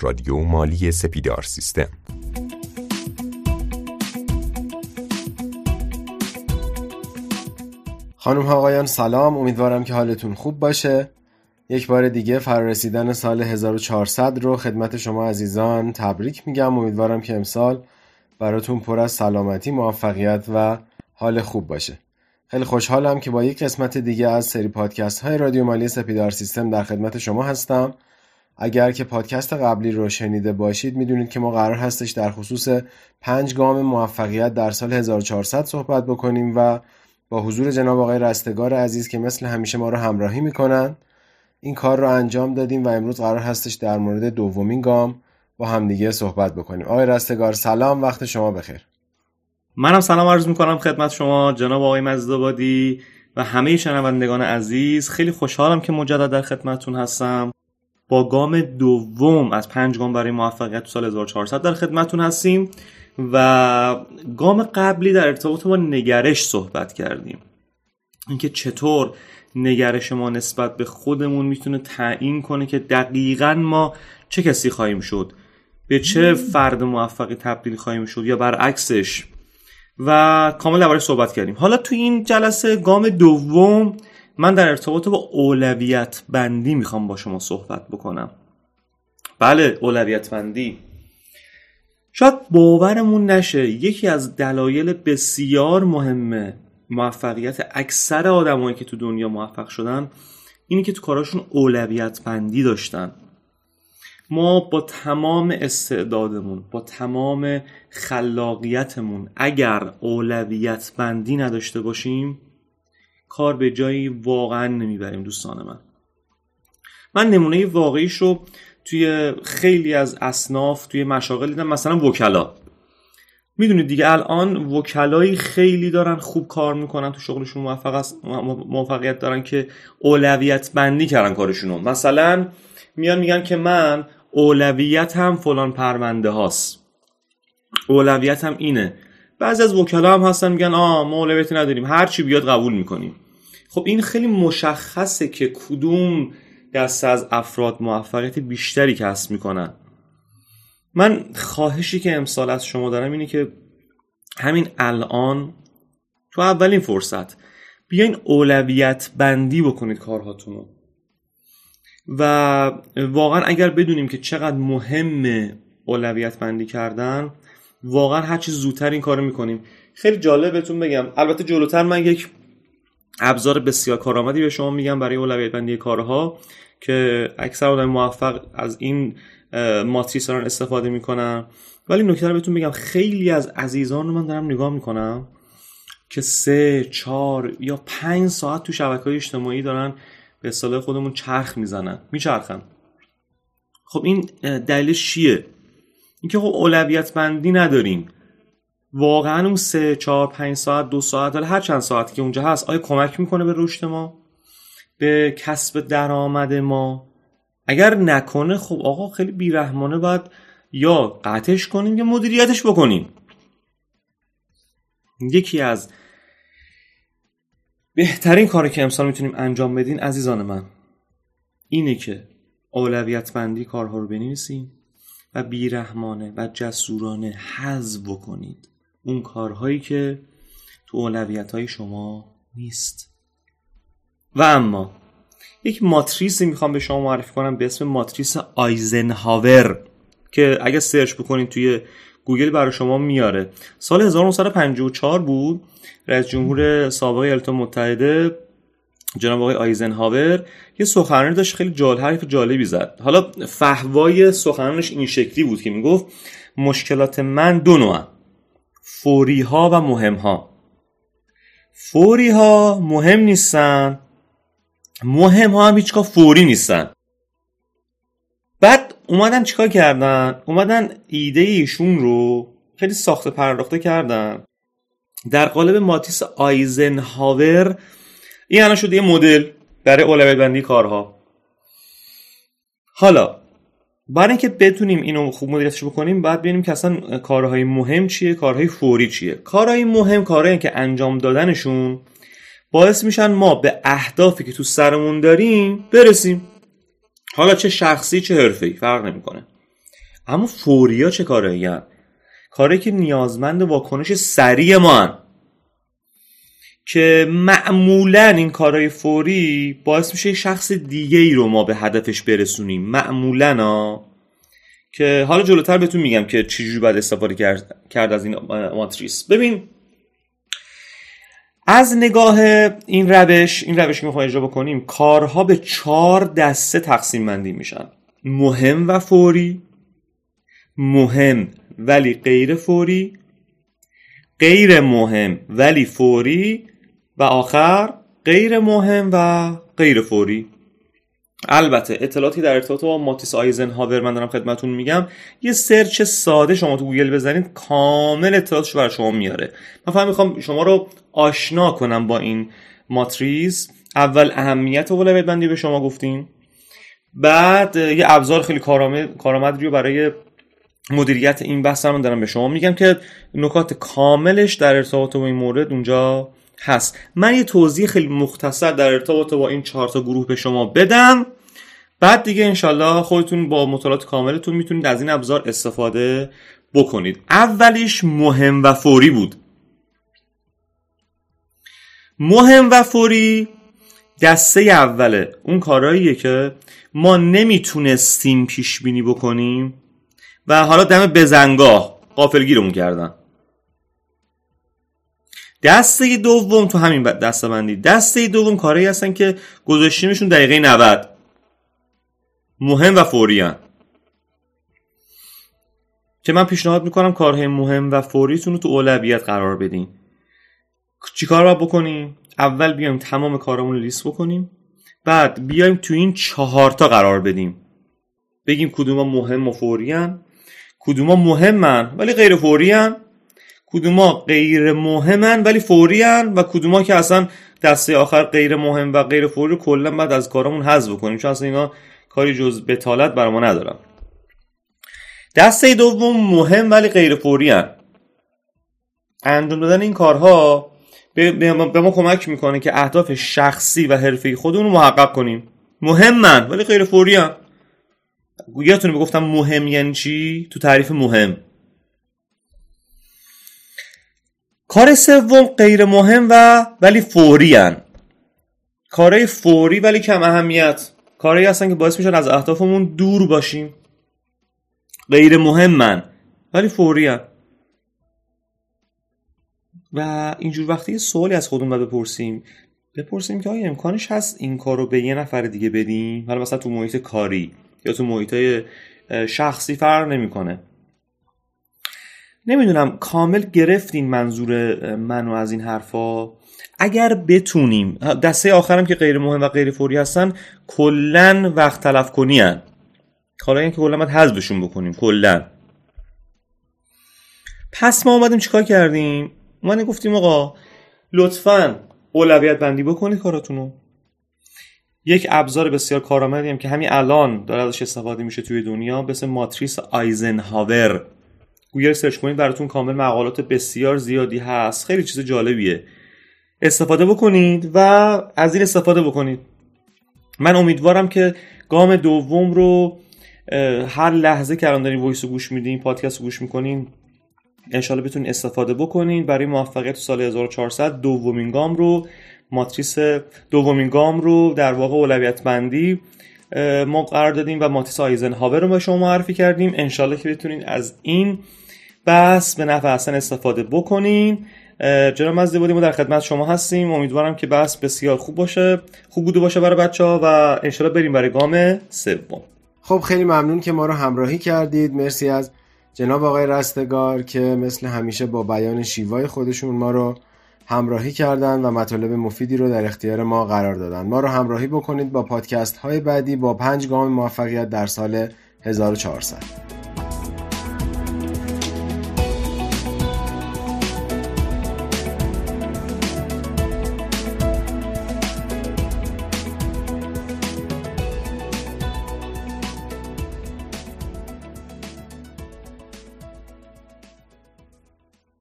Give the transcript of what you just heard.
رادیو مالی سپیدار سیستم. خانم ها آقایان سلام. امیدوارم که حالتون خوب باشه. یک بار دیگه فرارسیدن سال 1400 رو خدمت شما عزیزان تبریک میگم. امیدوارم که امسال براتون پر از سلامتی موفقیت و حال خوب باشه. خیلی خوشحالم که با یک قسمت دیگه از سری پادکست های رادیو مالی سپیدار سیستم در خدمت شما هستم. اگر که پادکست قبلی رو شنیده باشید می‌دونید که ما قرار هستش در خصوص پنج گام موفقیت در سال 1400 صحبت بکنیم و با حضور جناب آقای رستگار عزیز که مثل همیشه ما رو همراهی می‌کنن این کار رو انجام دادیم و امروز قرار هستش در مورد دومین گام با همدیگه صحبت بکنیم. آقای رستگار سلام وقت شما بخیر. منم سلام عرض می‌کنم خدمت شما جناب آقای مزدابادی و همه شنوندگان عزیز. خیلی خوشحالم که مجدد در خدمتتون هستم. با گام دوم از پنج گام برای موفقیت تو سال 1400 در خدمتتون هستیم و گام قبلی در ارتباط با نگرش صحبت کردیم. اینکه چطور نگرش ما نسبت به خودمون می‌تونه تعیین کنه که دقیقا ما چه کسی خواهیم شد؟ به چه فرد موفقی تبدیل خواهیم شد یا برعکسش؟ و کامل دربارش صحبت کردیم. حالا تو این جلسه گام دوم من در ارتباط با اولویت بندی می‌خوام با شما صحبت بکنم. بله اولویت بندی. شاید باورمون نشه یکی از دلایل بسیار مهم موفقیت اکثر آدمایی که تو دنیا موفق شدن اینه که تو کاراشون اولویت بندی داشتن. ما با تمام استعدادمون با تمام خلاقیتمون اگر اولویت بندی نداشته باشیم کار به جایی واقعا نمی‌بریم دوستان من. من نمونه واقعیش رو توی خیلی از اصناف توی مشاغل دیدم مثلا وکلا. می‌دونید دیگه الان وکلایی خیلی دارن خوب کار می‌کنن تو شغلشون موفق موفقیت دارن که اولویت بندی کردن کارشونو. مثلا میان میگن که من اولویت هم فلان پرونده هاست. اولویت هم اینه. بعضی از وکلا هم هستن میگن آه ما اولویتی نداریم هر چی بیاد قبول می‌کنیم. خب این خیلی مشخصه که کدوم دسته از افراد موفقیت بیشتری کسب می‌کنن. من خواهشی که امسال از شما دارم اینه که همین الان تو اولین فرصت بیاین اولویت بندی بکنید کارهاتونو. و واقعا اگر بدونیم که چقدر مهم اولویت بندی کردن واقعا هر چیز زودتر این کارو می‌کنیم. خیلی جالب بهتون بگم. البته جلوتر من یک ابزار بسیار کارآمدی به شما میگم برای اولویت بندی کارها که اکثر آدم موفق از این ماتریس دارن استفاده می‌کنن ولی نکته رو بهتون بگم خیلی از عزیزان رو من دارم نگاه می‌کنم که سه چهار یا پنج ساعت تو شبکه های اجتماعی دارن به اصطلاح خودمون چرخ می‌زنن. میچرخن. خب این دلیلش چیه؟ اینکه خب اولویت بندی نداریم. واقعا اون سه چهار پنج ساعت دو ساعت حالا هر چند ساعتی که اونجا هست آیا کمک می‌کنه به رشد ما؟ به کسب درآمد ما؟ اگر نکنه خب آقا خیلی بیرحمانه باید یا قطعش کنیم یا مدیریتش بکنیم. یکی از بهترین کاری که امسال می‌تونیم انجام بدین عزیزان من اینه که اولویت بندی کارها رو بنویسیم. و بیرحمانه و جسورانه حذف بکنید. اون کارهایی که تو اولویت های شما نیست. و اما یک ماتریسی می‌خوام به شما معرفی کنم به اسم ماتریس آیزنهاور که اگه search بکنید توی گوگل برای شما میاره. سال 1954 بود. رئیس جمهور سابق ایالات متحده جناب آقای آیزنهاور یه سخنرانی داشت خیلی جال حرف جالبی زد. حالا فهوای سخنرانش این شکلی بود که می‌گفت مشکلات من دو نوع فوری ها و مهم ها فوری ها مهم نیستن مهم ها هم هیچگاه فوری نیستن. بعد اومدن چیکار کردن؟ اومدن ایده ایشون رو خیلی ساخته پرداخته کردن. در قالب ماتیس آیزنهاور این الان شده یه مدل برای اولویت بندی کارها. حالا برای اینکه بتونیم اینو خوب مدیریتش بکنیم بعد ببینیم که اصلا کارهای مهم چیه کارهای فوری چیه. کارهای مهم کارهایی که انجام دادنشون باعث میشن ما به اهدافی که تو سرمون داریم برسیم. حالا چه شخصی چه حرفه‌ای فرق نمی‌کنه. اما فوریا چه کاره کاری که نیازمند واکنش سریع ما که معمولا این کارهای فوری باعث میشه شخص دیگه ای رو ما به هدفش برسونیم. معمولا ها که حالا جلوتر بهتون میگم که چجوری باید استفاده کرد, کرد از این ماتریس. ببین از نگاه این روش این روش که می‌خوایم اجرا بکنیم کارها به چهار دسته تقسیم بندی میشن. مهم و فوری مهم ولی غیر فوری غیر مهم ولی فوری و آخر غیر مهم و غیر فوری. البته اطلاعاتی در ارتباط با ماتریس آیزنهاور من دارم خدمتون میگم یه search ساده شما تو گوگل بزنید کامل اطلاعاتش برای شما میاره. من فقط می‌خوام شما رو آشنا کنم با این ماتریس اول اهمیت اولویت بندی به شما گفتیم. بعد یه ابزار خیلی کارآمد رو برای مدیریت این بحث هم دارم به شما میگم که نکات کاملش در ارتباط با این مورد اونجا هست. من یه توضیح خیلی مختصر در ارتباط با این چهار تا گروه به شما بدم. بعد دیگه انشالله خودتون با مطالعات کاملتون می‌تونید از این ابزار استفاده بکنید. اولیش مهم و فوری بود. مهم و فوری دسته اوله. اون کارهاییه که ما نمی‌تونستیم پیش بینی بکنیم. و حالا دم بزنگاه قافلگیرمون کردن. دسته دوم تو همین دسته بندی دسته دوم کارهایی هستن که گذاشتیمشون دقیقه 90 مهم و فوری هن. که من پیشنهاد می‌کنم کارهای مهم و فوریتون رو تو اولویت قرار بدین چیکار باید بکنیم اول بیایم تمام کارامون رو لیست بکنیم بعد بیایم تو این چهارتا قرار بدیم بگیم کدوما مهم و فوری هن. کدوما مهمن ولی غیر فوری هن. کدوما غیر مهمن ولی فوری و کدوما که اصلا دسته آخر غیر مهم و غیر فوری کلا بعد از کارمون حذف بکنیم چون اصلا اینا کاری جز بتالت بر ما ندارم دسته دوم مهم ولی غیر فوری هن. انجام دادن این کارها به ما کمک می‌کنه که اهداف شخصی و حرفی خودمون رو محقق کنیم. مهمن ولی غیر فوری هن. یادتونه مهم یعنی چی؟ تو تعریف مهم. کار سوم غیر مهم و ولی فوری هن. کارهای فوری ولی کم اهمیت کارهایی هستن که باعث میشن از اهدافمون دور باشیم غیر مهمن ولی فوری هن. و اینجور وقتی یه سوالی از خودمون بپرسیم بپرسیم که آیا امکانش هست این کار رو به یه نفر دیگه بدیم حالا مثلا تو محیط کاری یا تو محیط شخصی فرق نمی‌کنه نمی‌دونم کامل گرفتین منظور منو از این حرفا. اگر بتونیم دسته آخرم که غیر مهم و غیر فوری هستن کلا وقت تلف کنی هن. حالا اینکه کلا باید حذفشون بکنیم کلا پس ما اومدیم چیکار کردیم؟ اومدیم گفتیم آقا لطفا اولویت بندی بکنید کاراتونو. یک ابزار بسیار کارآمدی هم که همین الان داره ازش استفاده میشه توی دنیا به ماتریس آیزنهاور. گوگل search کنید براتون کامل مقالات بسیار زیادی هست. خیلی چیز جالبیه. استفاده بکنید و از این استفاده بکنید. من امیدوارم که گام دوم رو هر لحظه که الان دارین voice گوش میدین پادکست رو گوش می‌کنین انشالله بتونین استفاده بکنین. برای موفقیت سال 1400 دومین گام رو ماتریس دومین گام رو در واقع اولویت بندی ما قرار دادیم و ماتریس آیزنهاور رو به شما معرفی کردیم. انشالله که بتونین از این بس به نفع اصلا استفاده بکنین. جناب مزدی بودیم و در خدمت شما هستیم. امیدوارم که بحث بسیار خوب باشه خوب بوده باشه برای بچه ها و انشالله بریم برای گام سوم. خب خیلی ممنون که ما رو همراهی کردید. مرسی از جناب آقای رستگار که مثل همیشه با بیان شیوای خودشون ما رو همراهی کردن و مطالب مفیدی رو در اختیار ما قرار دادن. ما رو همراهی بکنید با پادکست های بعدی با پنج گام موفقیت در سال 1400